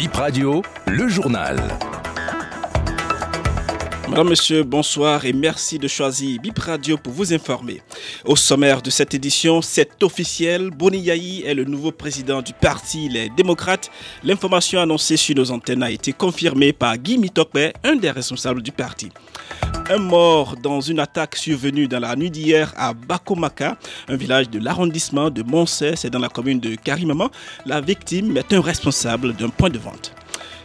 Bip Radio, le journal. Madame, Monsieur, bonsoir et merci de choisir Bip Radio pour vous informer. Au sommaire de cette édition, c'est officiel, Boni Yahi est le nouveau président du parti Les Démocrates. L'information annoncée sur nos antennes a été confirmée par Guy Mitokpe, un des responsables du parti. Un mort dans une attaque survenue dans la nuit d'hier à Bakomaka, un village de l'arrondissement de Moncey, c'est dans la commune de Karimama. La victime est un responsable d'un point de vente.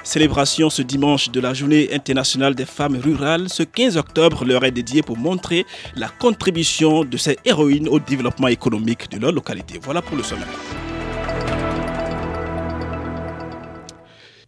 Célébration ce dimanche de la journée internationale des femmes rurales. Ce 15 octobre leur est dédié pour montrer la contribution de ces héroïnes au développement économique de leur localité. Voilà pour le sommet.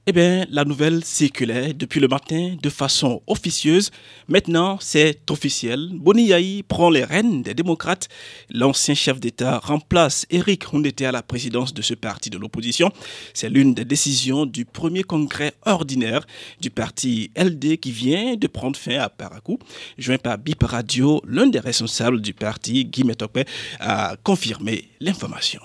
Eh bien, la nouvelle circulait depuis le matin de façon officieuse. Maintenant, c'est officiel. Boni Yahi prend les rênes des démocrates. L'ancien chef d'État remplace Eric Hundete à la présidence de ce parti de l'opposition. C'est l'une des décisions du premier congrès ordinaire du parti LD qui vient de prendre fin à Parakou. Joint par BIP Radio, l'un des responsables du parti, Guy Metokpe, a confirmé l'information.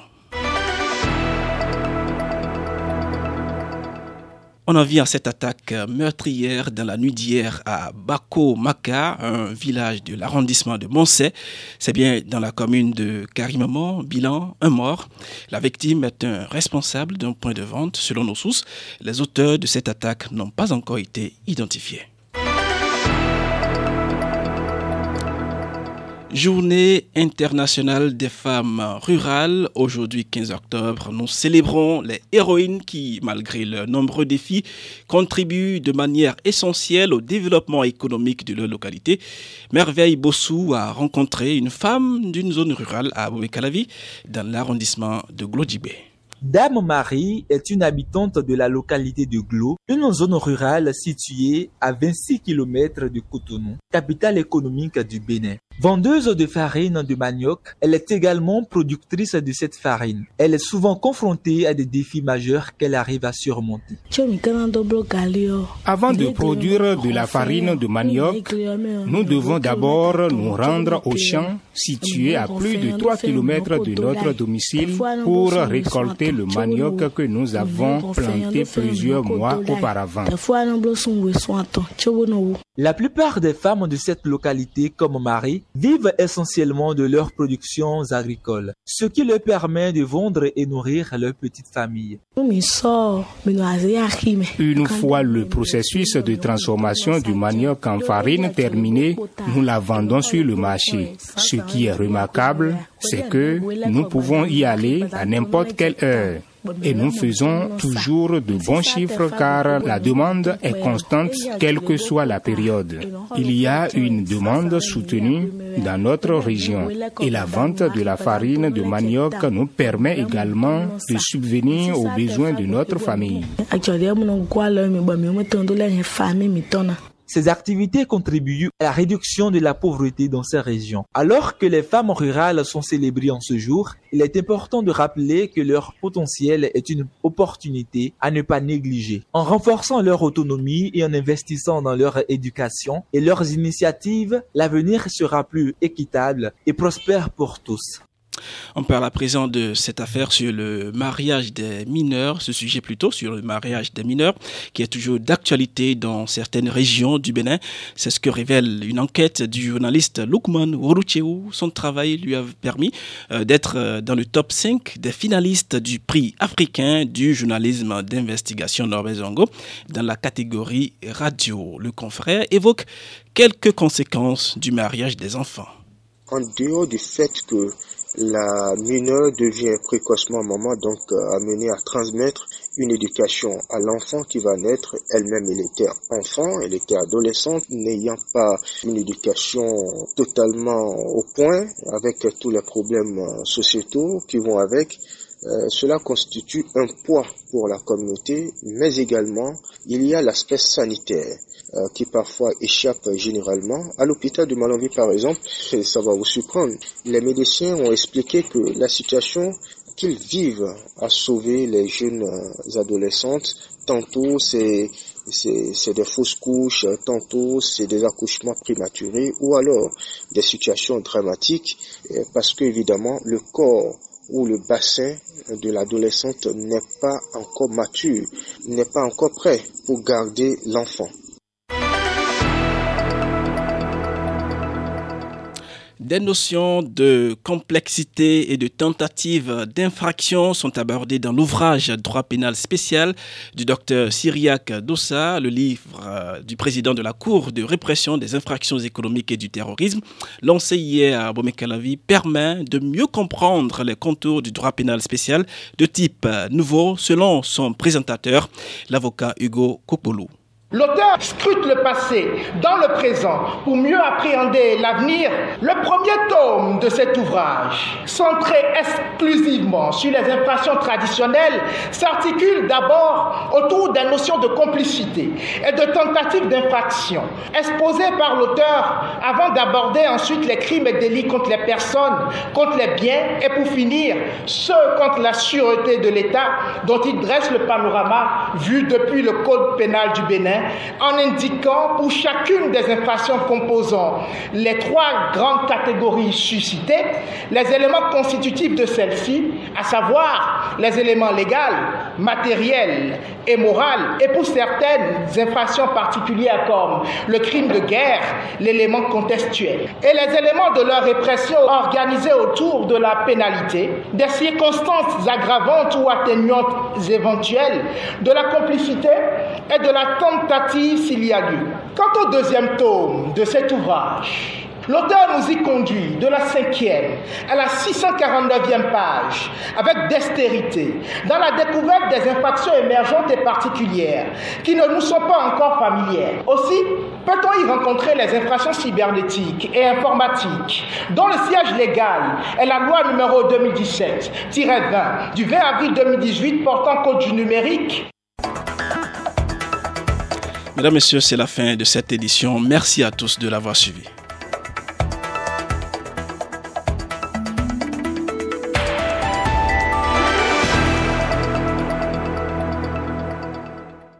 On en vient à cette attaque meurtrière dans la nuit d'hier à Bako Maka, un village de l'arrondissement de Moncey. C'est bien dans la commune de Karimamo, bilan, un mort. La victime est un responsable d'un point de vente. Selon nos sources, les auteurs de cette attaque n'ont pas encore été identifiés. Journée internationale des femmes rurales. Aujourd'hui 15 octobre, nous célébrons les héroïnes qui, malgré leurs nombreux défis, contribuent de manière essentielle au développement économique de leur localité. Merveille Bossou a rencontré une femme d'une zone rurale à Abouekalavi, dans l'arrondissement de Glodjibé. Dame Marie est une habitante de la localité de Glo, une zone rurale située à 26 km de Cotonou, capitale économique du Bénin. Vendeuse de farine de manioc, elle est également productrice de cette farine. Elle est souvent confrontée à des défis majeurs qu'elle arrive à surmonter. Avant de produire de la farine de manioc, nous devons d'abord nous rendre au champ situé à plus de 3 km de notre domicile pour récolter le manioc que nous avons planté plusieurs mois auparavant. La plupart des femmes de cette localité, comme Marie, vivent essentiellement de leurs productions agricoles, ce qui leur permet de vendre et nourrir leur petite famille. Une fois le processus de transformation du manioc en farine terminé, nous la vendons sur le marché. Ce qui est remarquable, c'est que nous pouvons y aller à n'importe quelle heure. Et nous faisons toujours de bons chiffres car la demande est constante quelle que soit la période. Il y a une demande soutenue dans notre région. et la vente de la farine de manioc nous permet également de subvenir aux besoins de notre famille. Ces activités contribuent à la réduction de la pauvreté dans ces régions. Alors que les femmes rurales sont célébrées en ce jour, il est important de rappeler que leur potentiel est une opportunité à ne pas négliger. En renforçant leur autonomie et en investissant dans leur éducation et leurs initiatives, l'avenir sera plus équitable et prospère pour tous. On parle à présent de cette affaire sur le mariage des mineurs, ce sujet plutôt sur le mariage des mineurs, qui est toujours d'actualité dans certaines régions du Bénin. C'est ce que révèle une enquête du journaliste Lukman Worucheu. Son travail lui a permis euh, d'être euh, dans le top 5 des finalistes du prix africain du journalisme d'investigation Norbert Zongo dans la catégorie radio. Le confrère évoque quelques conséquences du mariage des enfants. En dehors du fait que la mineure devient précocement maman, donc euh, amenée à transmettre une éducation à l'enfant qui va naître. Elle-même, elle était enfant, elle était adolescente, n'ayant pas une éducation totalement au point, avec tous les problèmes euh, sociétaux qui vont avec. Euh, cela constitue un poids pour la communauté, mais également il y a l'aspect sanitaire. Euh, qui parfois échappent généralement. À l'hôpital de Malanville, par exemple, ça va vous surprendre, les médecins ont expliqué que la situation qu'ils vivent à sauver les jeunes euh, adolescentes, tantôt c'est c'est des fausses couches, tantôt c'est des accouchements prématurés ou alors des situations dramatiques parce que évidemment le corps où le bassin de l'adolescente n'est pas encore mature, n'est pas encore prêt pour garder l'enfant. Des notions de complexité et de tentative d'infraction sont abordées dans l'ouvrage Droit pénal spécial du docteur Syriac Dossa, le livre euh, du président de la Cour de répression des infractions économiques et du terrorisme, lancé hier à Bomekalavi, permet de mieux comprendre les contours du droit pénal spécial de type nouveau selon son présentateur, l'avocat Hugo Kopolo. L'auteur scrute le passé dans le présent pour mieux appréhender l'avenir. Le premier tome de cet ouvrage, centré exclusivement sur les infractions traditionnelles, s'articule d'abord autour des notions de complicité et de tentative d'infraction, exposées par l'auteur avant d'aborder ensuite les crimes et délits contre les personnes, contre les biens et pour finir, ceux contre la sûreté de l'État dont il dresse le panorama vu depuis le Code pénal du Bénin en indiquant pour chacune des infractions composant les trois grandes catégories suscitées, les éléments constitutifs de celles-ci, à savoir les éléments légaux, matériels et moraux, et pour certaines infractions particulières comme le crime de guerre, l'élément contextuel, et les éléments de leur répression organisés autour de la pénalité, des circonstances aggravantes ou atténuantes éventuelles, de la complicité et de la tentative s'il y a lieu. Quant au deuxième tome de cet ouvrage, L'auteur nous y conduit de la cinquième à la 649e page avec dextérité dans la découverte des infractions émergentes et particulières qui ne nous sont pas encore familières. Aussi, peut-on y rencontrer les infractions cybernétiques et informatiques dont le siège légal est la loi numéro 2017-20 du 20 avril 2018 portant code du numérique Mesdames, Messieurs, c'est la fin de cette édition. Merci à tous de l'avoir suivi.